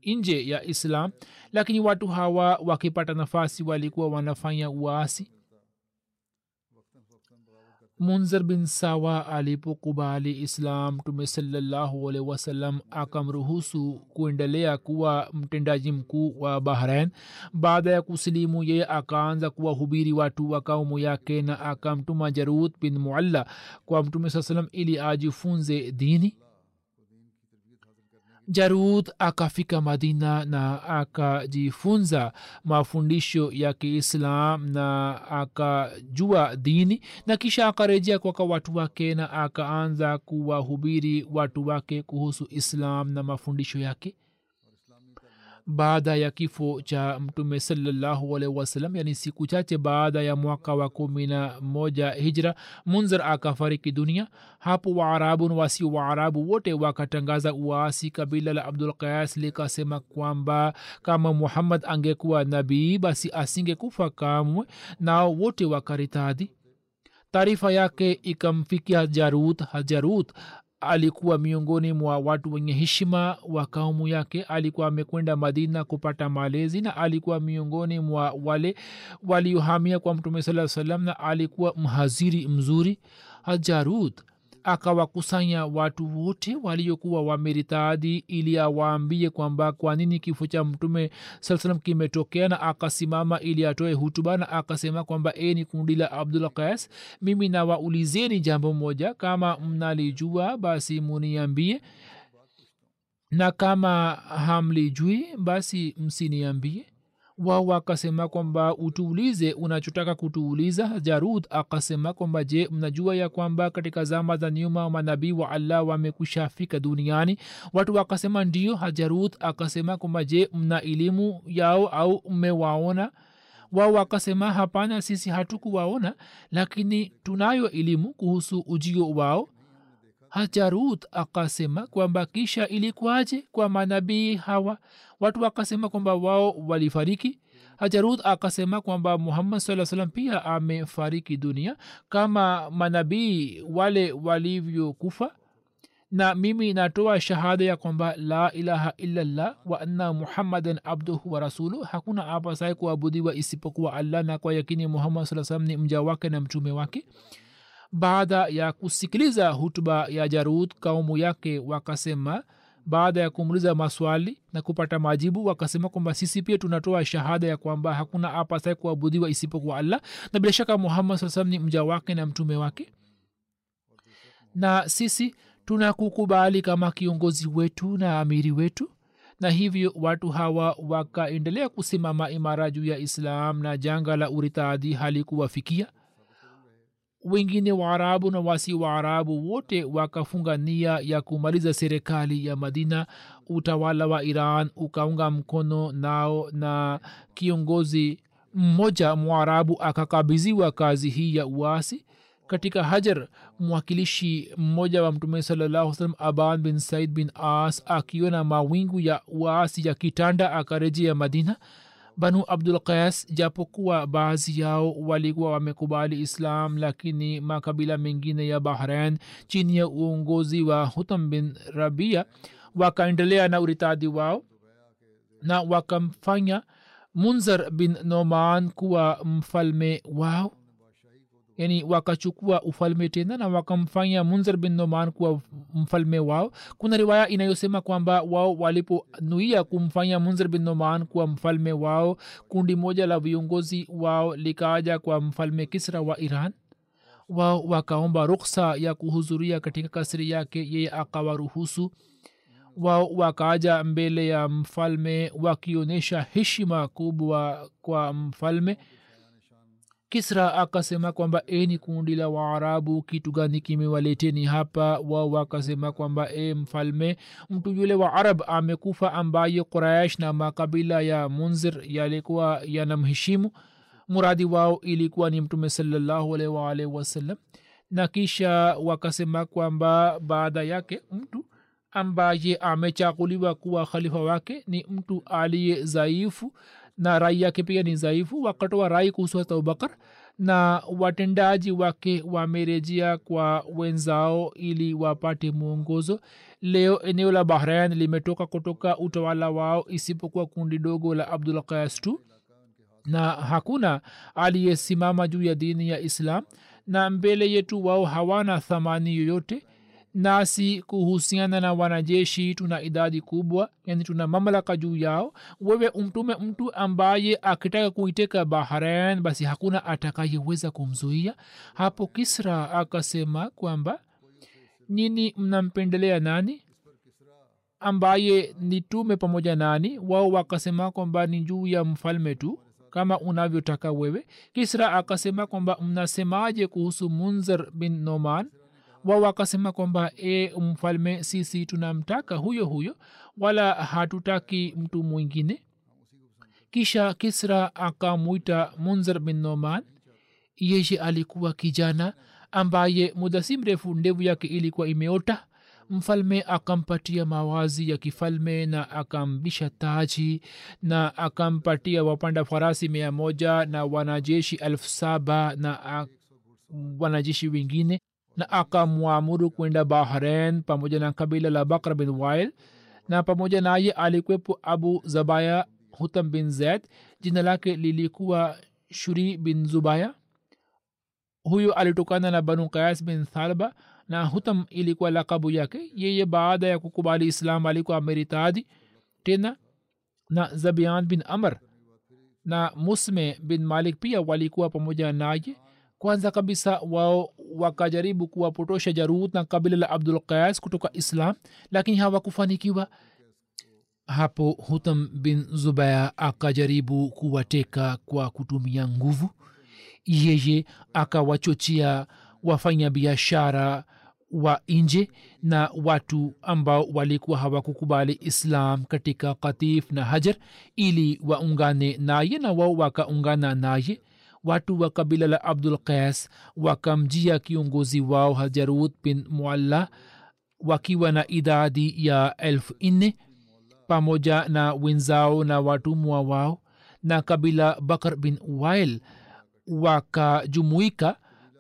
nje ya islam lakini watu hawa wakipata nafasi walikuwa wanafanya uasi munzar bin sawa alipokubali islam mtume salallahu alaihi wasallam akamruhusu kuendelea kuwa mtendaji mkuu wa bahrain. Baada ya kusilimu yeye akaanza kuwahubiri watu wa kaumu yake na akamtuma jarud bin mualla kwa mtume saa salam ili ajifunze dini jarud akafika madina na akajifunza mafundisho ya kiislam na akajua dini na kisha akarejea kwaka watu wake na akaanza kuwahubiri watu wake kuhusu islam na mafundisho yake baada ya kifo cha mtume sawasalam yani siku chache baada ya mwaka wa kumi na moja hijra munzar akafariki dunia. Hapo waarabu na wasio waarabu wote wakatangaza uasi kabila la abdul qayas likasema kwamba kama muhammad angekuwa nabii basi asingekufa kamwe nao wote wakaritadhi taarifa yake ikamfikia jarut hajarut alikuwa miongoni mwa watu wenye heshima wa kaumu yake alikuwa amekwenda madina kupata malezi na alikuwa miongoni mwa wale waliohamia kwa mtume saa salam na alikuwa mhaziri mzuri. Hajarut akawakusanya watu wote waliokuwa wameritadi ili awaambie kwamba kwa nini kifo cha mtume saa kimetokea na akasimama ili atoe hutuba na akasema kwamba e ni kundi la abdul qais mimi nawaulizeni jambo moja kama mnalijua basi muniambie na kama hamlijui basi msiniambie wao wakasema kwamba utuulize unachotaka kutuuliza. Jarud akasema kwamba je mnajua ya kwamba katika zama za nyuma manabii wa allah wamekushafika duniani? Watu wakasema ndio hajarud akasema kwamba je mna elimu yao au mmewaona? Wao wakasema hapana sisi hatukuwaona lakini tunayo elimu kuhusu ujio wao hajarut akasema kwamba kisha ilikuwaje kwa manabii hawa? Watu wakasema kwamba wao walifariki. Hajarut akasema kwamba muhammad saa salam pia amefariki dunia kama manabii wale walivyokufa. Na mimi natoa shahada ya kwamba la ilaha illallah wa anna muhammadan abduhu wa rasuluh hakuna apasaye kuabudiwa isipokuwa allah na kwa yakini muhammad saa salam ni mja wake na mtume wake baada ya kusikiliza hutuba ya jarud kaumu yake wakasema baada ya kumuliza maswali na kupata majibu wakasema kwamba sisi pia tunatoa shahada ya kwamba hakuna apasae kuabudiwa isipokuwa allah. Na bila shaka muhammad saa salam ni mja wake na mtume wake. Na sisi tunakukubali kama kiongozi wetu na amiri wetu. Na hivyo watu hawa wakaendelea kusimama imara juu ya islam na janga la uritadi halikuwafikia wengine waarabu na wasi waarabu wote wakafunga nia ya kumaliza serikali ya madina. Utawala wa iran ukaunga mkono nao na kiongozi mmoja mwarabu akakabiziwa kazi hii ya uasi. Katika hajar mwakilishi mmoja wa mtume salallahu aban bin said bin as akiona mawingu ya uasi ya kitanda akarejea madina banu abdul qais japokuwa baadhi yao walikuwa wamekubali islam lakini makabila mengine ya bahrain chini ya uongozi wa hutam bin rabia wakaendelea na uritadi wao na wakamfanya munzar bin noman kuwa mfalme wao yani wakachukua ufalme tena na wakamfanya munzar bin noman kuwa mfalme wao. Kuna riwaya inayosema kwamba wao waliponuia kumfanya munzar bin noman kuwa mfalme wao kundi moja la viongozi wao likaaja kwa mfalme kisra wa iran. Wao wakaomba ruksa ya kuhudhuria katika kasri yake yeye akawaruhusu. Wao wakaaja mbele ya mfalme wakionyesha heshima kubwa kwa mfalme kisra akasema kwamba e ni kundi la waarabu kitu gani kimewaleteni hapa? Wao wakasema kwamba e mfalme mtu yule wa arab amekufa ambaye quraish na makabila ya munzir yalikuwa yanamheshimu. Muradi wao ilikuwa ni mtume salallahu wasallam. Na kisha wakasema kwamba baada yake mtu ambaye amechaguliwa kuwa khalifa wake ni mtu aliye dhaifu na rai yake pia ni dhaifu wakatoa rai kuhusu hata abubakar na watendaji wake wamerejea kwa wenzao ili wapate mwongozo. Leo eneo la bahrain limetoka kutoka utawala wao isipokuwa kundi dogo la abdul qayas tu na hakuna aliyesimama juu ya dini ya islam na mbele yetu wao hawana thamani yoyote nasi kuhusiana na wanajeshi tuna idadi kubwa yani tuna mamlaka juu yao. Wewe umtume mtu ambaye akitaka kuiteka bahrain basi hakuna atakayeweza kumzuia. Hapo kisra akasema kwamba nini mnampendelea nani? Ambaye nitume pamoja nani? Wao wakasema kwamba ni juu ya mfalme tu kama unavyotaka wewe. Kisra akasema kwamba mnasemaje kuhusu munzar bin noman wao wakasema kwamba e mfalme sisi tunamtaka huyo huyo wala hatutaki mtu mwingine. Kisha kisra akamwita munzer bin noman. Yeye alikuwa kijana ambaye muda si mrefu ndevu yake ilikuwa imeota. Mfalme akampatia mawazi ya kifalme na akambisha taji na akampatia wapanda farasi mia moja na wanajeshi elfu saba na wanajeshi wengine na akamwamuru kwenda bahrain pamoja na kabila la bakra bin wail na pamoja naye alikwepo abu zabaya hutam bin zaid jina lake lilikuwa shuri bin zubaya. Huyo alitokana na banu kayas bin thalba na hutam ilikuwa lakabu yake. Yeye baada ya kukubali islam alikuwa ameritadi tena na zabian bin amr na musme bin malik pia walikuwa pamoja naye kwanza kabisa wao wakajaribu kuwapotosha jarut na kabila la abdul qais kutoka islam lakini hawakufanikiwa. Hapo hutam bin zubaya akajaribu kuwateka kwa kutumia nguvu. Yeye akawachochea wafanya biashara wa nje na watu ambao walikuwa hawakukubali islam katika katif na hajar ili waungane naye na wao wakaungana naye watu wa kabila la abdul qais wakamjia kiongozi wao hajarut bin mualla wakiwa na idadi ya elfu nne pamoja na wenzao na watumwa wao na kabila bakar bin wail wakajumuika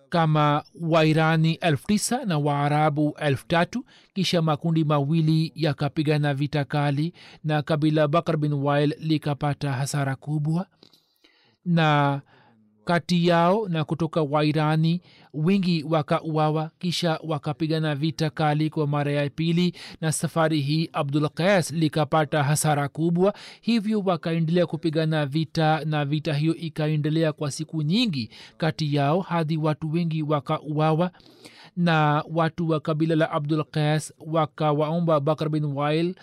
kama wairani elfu tisa na waarabu elfu tatu. Kisha makundi mawili yakapigana vita kali na kabila bakar bin wail likapata hasara kubwa. Na kati yao na kutoka wairani wingi wakauawa kisha wakapigana vita kali kwa mara ya pili na safari hii abdul qais likapata hasara kubwa hivyo wakaendelea kupigana vita na vita hiyo ikaendelea kwa siku nyingi. Kati yao hadi watu wengi wakauawa na watu wa kabila la abdul qais wakawaomba bakr bin wail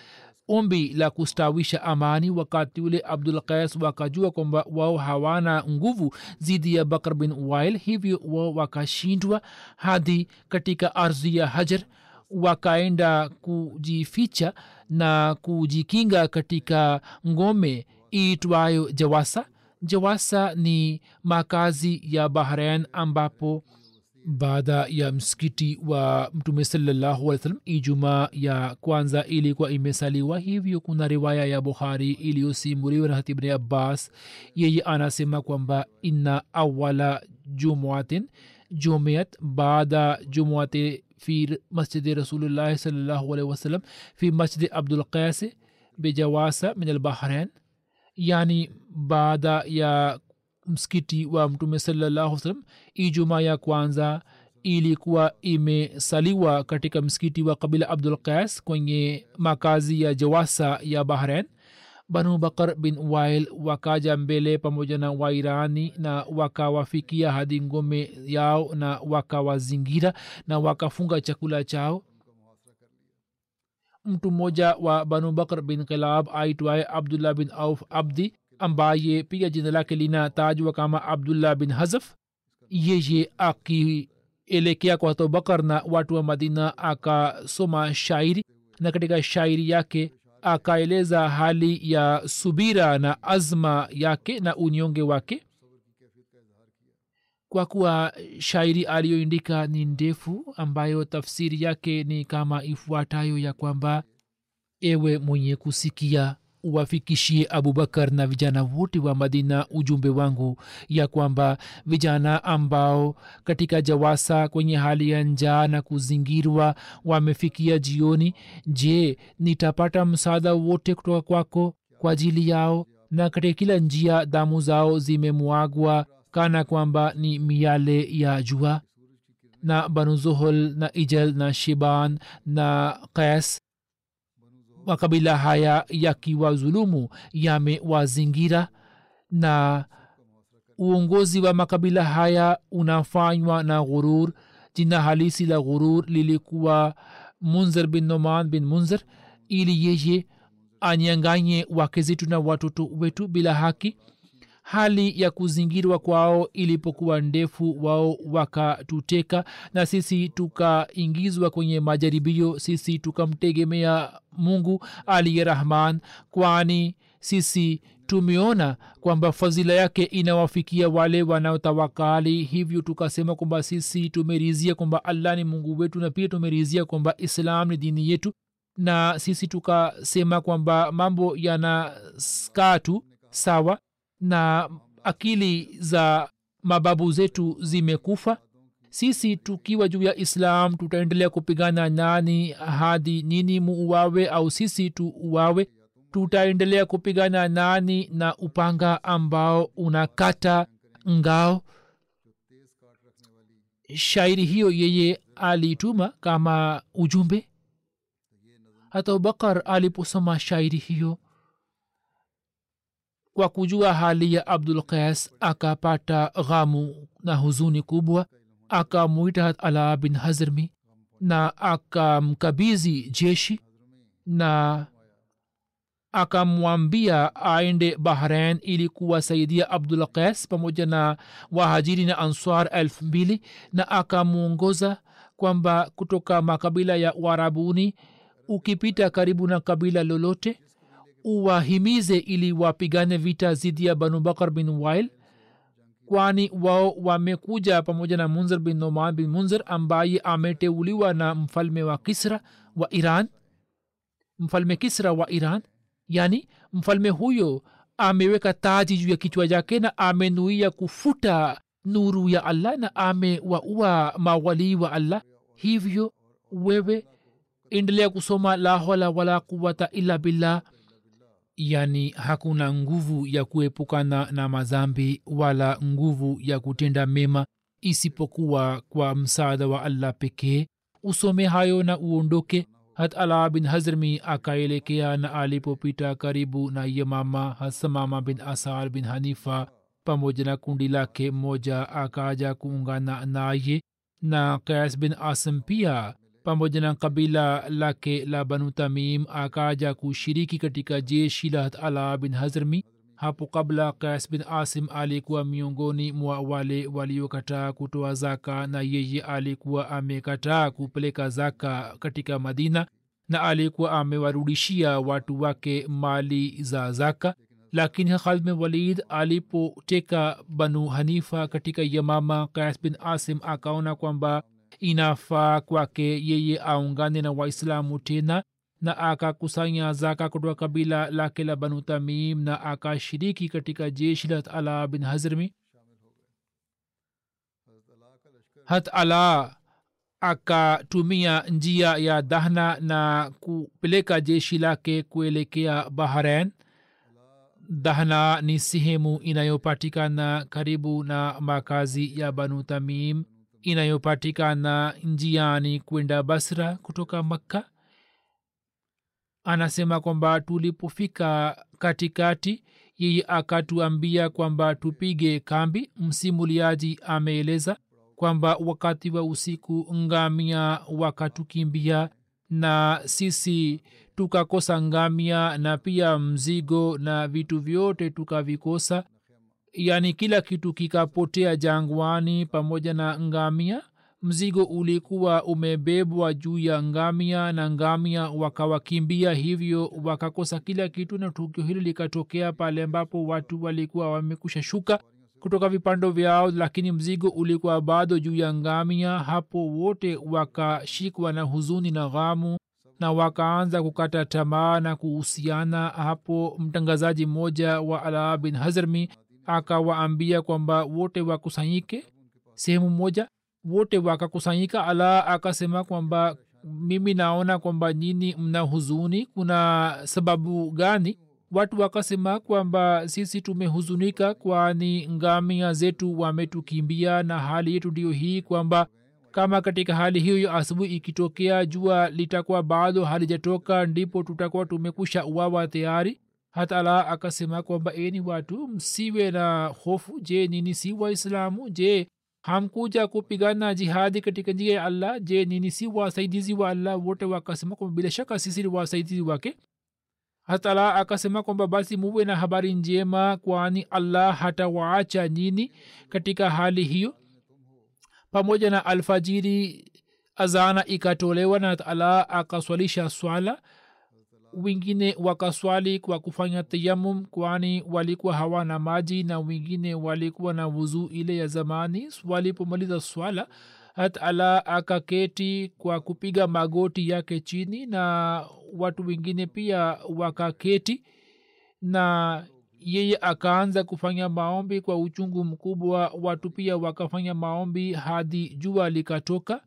ombi la kustawisha amani wakati ule abdul qais wakajua kwamba wao hawana nguvu dhidi ya bakr bin wail hivyo wao wakashindwa hadi katika ardhi ya hajar wakaenda kujificha na kujikinga katika ngome iitwayo jawasa. Jawasa ni makazi ya bahrain ambapo baada ya msikiti wa mtume salallahu alih salam ijumaa ya kwanza ilikuwa imesaliwa hivyo kuna riwaya ya bukhari iliyosimuliwa na hatibni abbas yeye anasema kwamba inna awala jumuatin jumiat baada jumuati fi masjidi alaihi wasallam fi masjidi abdul qais bijawasa min albahrain yani baada ya msikiti wa mtume salallahu salam ijumaa ya kwanza ilikuwa imesaliwa katika msikiti wa kabila abdul qais kwenye makazi ya jawasa ya bahrain. Banu bakar bin wail wakaja mbele pamoja na wairani na wakawafikia hadi ngome yao na wakawazingira na wakafunga chakula chao. Mtu mmoja wa banu bakr bin kilab aitwaye abdullah bin auf abdi ambaye pia jina lake linatajwa kama abdullah bin hazaf yeye akielekea kwa abubakar na watu wa madina akasoma shairi na katika shairi yake akaeleza hali ya subira na azma yake na unyonge wake. Kwa kuwa shairi aliyoindika ni ndefu ambayo tafsiri yake ni kama ifuatayo ya kwamba ewe mwenye kusikia uwafikishie abubakar na vijana wote wa madina ujumbe wangu ya kwamba vijana ambao katika jawasa kwenye hali ya njaa na kuzingirwa wamefikia jioni je nitapata msaada wote kutoka kwako kwa ajili yao? Na katika kila njia damu zao zimemwagwa kana kwamba ni miale ya jua? Na banu zuhul na ijel na shiban na qais makabila haya yakiwazulumu yamewazingira na uongozi wa makabila haya unafanywa na ghurur. Jina halisi la ghurur lilikuwa munzer bin noman bin munzer ili yeye anyanganye wake zetu na watoto wetu bila haki hali ya kuzingirwa kwao ilipokuwa ndefu wao wakatuteka na sisi tukaingizwa kwenye majaribio sisi tukamtegemea mungu aliye rahman kwani sisi tumeona kwamba fadhila yake inawafikia wale wanaotawakali. Hivyo tukasema kwamba sisi tumerizia kwamba allah ni mungu wetu na pia tumerizia kwamba islam ni dini yetu. Na sisi tukasema kwamba mambo yanaskaa tu sawa na akili za mababu zetu zimekufa? Sisi tukiwa juu ya islam tutaendelea kupigana nani hadi nini muuawe au sisi tu uwawe tutaendelea kupigana nani na upanga ambao unakata ngao? Shairi hiyo yeye alituma kama ujumbe? Hata abubakar aliposoma shairi hiyo kwa kujua hali ya abdul qais akapata ghamu na huzuni kubwa akamwita ala bin hazrmi na akamkabizi jeshi na akamwambia aende bahrain ili kuwasaidia abdul qais pamoja na wahajiri na answar elfu mbili na akamwongoza kwamba kutoka makabila ya uarabuni ukipita karibu na kabila lolote uwahimize ili wapigane vita zidi ya banu bakar bin wail kwani wao wamekuja pamoja na munzer bin noman bin munzer ambaye ameteuliwa na mfalme wa kisra wa iran mfalme kisra wa iran. Yani mfalme huyo ameweka taji juu ya kichwa chake na amenuia kufuta nuru ya allah na amewaua mawalii wa allah. Hivyo wewe endelea kusoma la hola wala quwata illa billah yani hakuna nguvu ya kuepukana na mazambi wala nguvu ya kutenda mema isipokuwa kwa msaada wa allah pekee. Usome hayo na uondoke. Hat ala bin hazrmi akaelekea na alipopita karibu na yamama hasamama bin asar bin hanifa pamoja na kundi lake. Mmoja akaja kuungana naye na kayas bin asim pia pamoja na kabila lake la banu tamim akaja kushiriki katika jeshi la ala bin hazrmi hapo kabla kais bin asim alikuwa miongoni mwa wale waliokataa kutoa zaka na yeye alikuwa amekataa kupeleka zaka katika madina na alikuwa amewarudishia watu wake mali za zaka lakini khalid bin walid alipoteka banu hanifa katika yamama kais bin asim akaona kwamba inafaa kwake yeye aungane na waislamu tena na akakusanya zaka kutoka kabila lake la banu tamim na akashiriki katika jeshi la ala bin hazrmi hat ala akatumia njia ya dahna na kupeleka jeshi lake kuelekea bahrain. Dahna ni sehemu inayopatikana karibu na makazi ya banu tamim inayopatikana njiani kwenda basra kutoka makka. Anasema kwamba tulipofika katikati yeye akatuambia kwamba tupige kambi. Msimuliaji ameeleza kwamba wakati wa usiku ngamia wakatukimbia na sisi tukakosa ngamia na pia mzigo na vitu vyote tukavikosa yaani kila kitu kikapotea jangwani pamoja na ngamia mzigo ulikuwa umebebwa juu ya ngamia na ngamia wakawakimbia hivyo wakakosa kila kitu na tukio hili likatokea pale ambapo watu walikuwa wamekusha shuka kutoka vipando vyao lakini mzigo ulikuwa bado juu ya ngamia. Hapo wote wakashikwa na huzuni na ghamu na wakaanza kukata tamaa na kuhusiana. Hapo mtangazaji mmoja wa alaa bin hazrmi akawaambia kwamba wote wakusanyike. Sehemu moja wote wakakusanyika ala akasema kwamba mimi naona kwamba nyini mna huzuni. Kuna sababu gani? Watu wakasema kwamba sisi tumehuzunika kwani ngamia zetu wametukimbia na hali yetu ndiyo hii kwamba kama katika hali hiyo asubuhi ikitokea jua litakuwa bado halijatoka ndipo tutakuwa tumekusha uwawa tayari hata ala akasema kwamba eni watu msiwe na hofu. Je nini si waislamu? Je hamkuja kupigana jihadi katika njia ya allah? Je nini si wasaidizi wa allah? Wote wakasema kwamba bila shaka sisi ni wasaidizi wake. Hatala akasema kwamba basi muwe na habari njema kwani allah hatawaacha nyini katika hali hiyo. Pamoja na alfajiri azana ikatolewa na ala akaswalisha swala wengine wakaswali kwa kufanya tayamum kwani walikuwa hawana maji na wengine walikuwa na wuzuu ile ya zamani. Walipomaliza swala hat ala akaketi kwa kupiga magoti yake chini na watu wengine pia wakaketi na yeye akaanza kufanya maombi kwa uchungu mkubwa. Watu pia wakafanya maombi hadi jua likatoka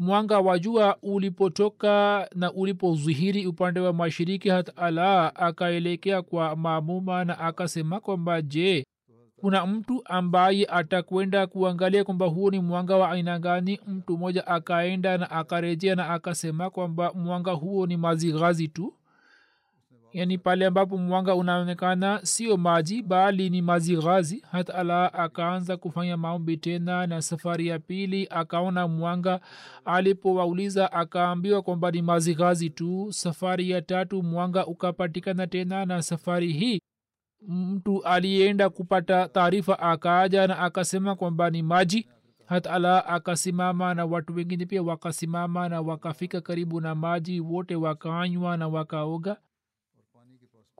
mwanga wa jua ulipotoka na ulipozihiri upande wa mashiriki hatala akaelekea kwa maamuma na akasema kwamba je kuna mtu ambaye atakwenda kuangalia kwamba huo ni mwanga wa aina gani? Mtu mmoja akaenda na akarejea na akasema kwamba mwanga huo ni mazighazi tu yaani pale ambapo mwanga unaonekana sio maji bali ni mazi ghazi. Hata ala akaanza kufanya maombi tena na safari ya pili akaona mwanga. Alipowauliza akaambiwa kwamba ni mazi ghazi tu. Safari ya tatu mwanga ukapatikana tena na safari hii. Mtu aliyeenda kupata taarifa akaaja na akasema kwamba ni maji. Hata ala akasimama na watu wengine pia wakasimama na wakafika karibu na maji wote wakaanywa na wakaoga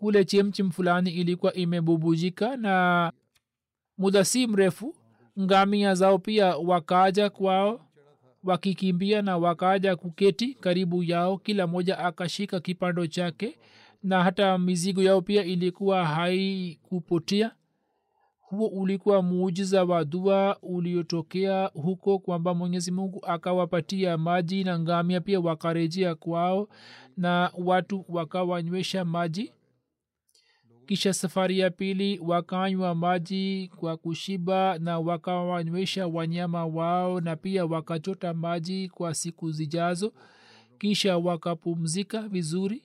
kule chemchem fulani ilikuwa imebubujika na muda si mrefu ngamia zao pia wakaja kwao wakikimbia na wakaja kuketi karibu yao kila moja akashika kipando chake na hata mizigo yao pia ilikuwa haikupotea. Huo ulikuwa muujiza wa dua uliotokea huko kwamba mwenyezi mungu akawapatia maji na ngamia pia wakarejea kwao na watu wakawanywesha maji kisha safari ya pili wakanywa maji kwa kushiba na wakawanywesha wanyama wao na pia wakachota maji kwa siku zijazo kisha wakapumzika vizuri.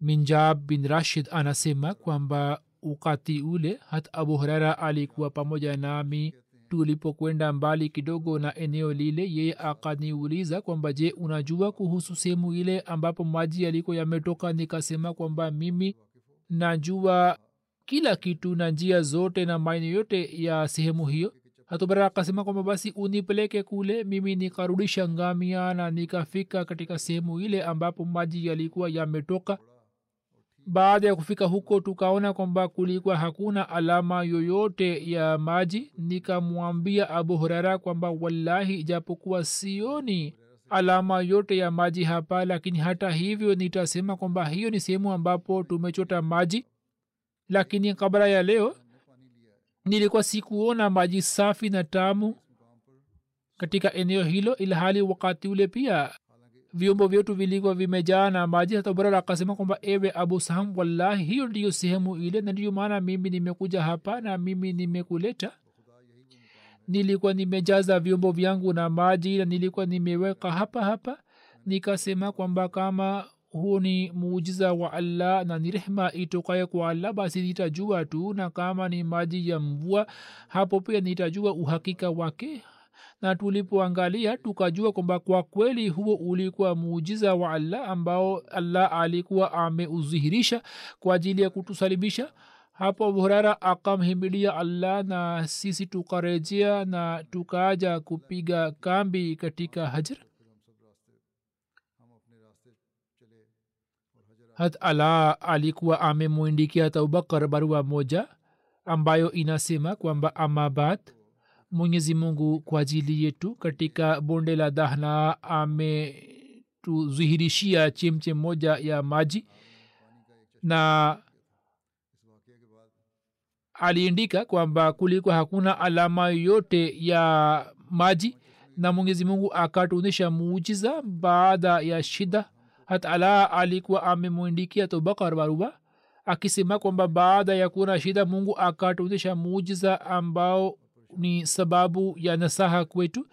Minjab bin rashid anasema kwamba ukati ule hata abu hurera alikuwa pamoja nami. Tulipokwenda mbali kidogo na eneo lile yeye akaniuliza kwamba je unajua kuhusu sehemu ile ambapo maji yaliko yametoka? Nikasema kwamba mimi najua kila kitu na njia zote na maeneo yote ya sehemu hiyo. Hatubara akasema kwamba basi unipeleke kule mimi nikarudisha ngamia na nikafika katika sehemu ile ambapo maji yalikuwa yametoka. Baada ya kufika huko tukaona kwamba kulikuwa hakuna alama yoyote ya maji. Nikamwambia abu hurara kwamba wallahi ijapokuwa sioni alama yote ya maji hapa lakini hata hivyo nitasema kwamba hiyo ni sehemu ambapo tumechota maji. Lakini kabla ya leo nilikuwa sikuona maji safi na tamu katika eneo hilo ilhali wakati ule pia vyombo vyetu vilikuwa vimejaa na maji. Hata barara akasema kwamba ewe abu saham wallahi hiyo ndiyo sehemu ile na ndiyo maana mimi nimekuja hapa na mimi nimekuleta nilikuwa nimejaza vyombo vyangu na maji na nilikuwa nimeweka hapa hapa. Nikasema kwamba kama huu ni muujiza wa allah na ni rehma itokaye kwa allah basi nitajua tu na kama ni maji ya mvua hapo pia nitajua uhakika wake. Na tulipoangalia tukajua kwamba kwa kweli huo ulikuwa muujiza wa allah ambao allah alikuwa ameudhihirisha kwa ajili ya kutusalimisha hapo hurara akamhimilia allah na sisi tukarejea na tukaja kupiga kambi katika hajar. Hat ala alikuwa amemwindikia hata abubakar barua moja ambayo inasema kwamba amabad mwenyezi mungu kwa ajili yetu katika bonde la dahna ametuzihirishia chemche moja ya maji na aliandika kwamba kulikuwa hakuna alama yoyote ya maji na mwenyezi mungu akatunisha muujiza baada ya shida. Hata ala alikuwa amemwindikia tobakar baruba akisema kwamba baada ya kuona shida mungu akatunisha muujiza ambao ni sababu ya nasaha kwetu.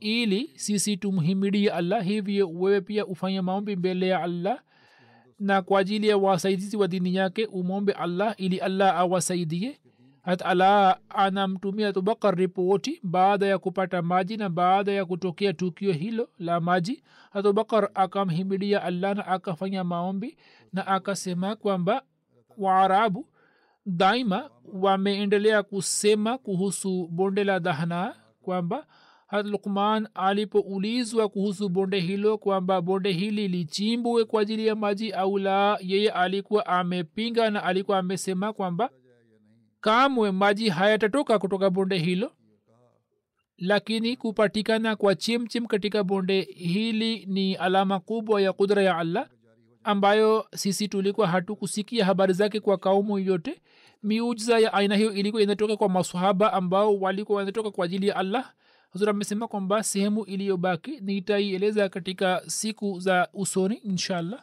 Ili sisi tumhimidie allah hivyo wewe pia ufanye maombi mbele ya allah na kwa ajili ya wasaidizi wa dini yake umombe allah ili allah awasaidie. Hata allah anamtumia abubakar ripoti baada ya kupata maji na baada ya kutokea tukio hilo la maji. Abubakar akamhimilia allah na akafanya maombi na akasema kwamba waarabu daima wameendelea kusema kuhusu bonde la dahna kwamba hat lukman alipoulizwa kuhusu bonde hilo kwamba bonde hili lichimbwe kwa ajili ya maji au la yeye alikuwa amepinga na alikuwa amesema kwamba kamwe maji hayatatoka kutoka bonde hilo lakini kupatikana kwa chimchim katika bonde hili ni alama kubwa ya kudra ya allah ambayo sisi tulikuwa hatukusikia habari zake kwa kaumu yote. Miujiza ya aina hiyo ilikuwa inatoka kwa masahaba ambao walikuwa wanatoka kwa ajili ya allah huzur amesema kwamba sehemu iliyobaki nitaieleza katika siku za usoni inshallah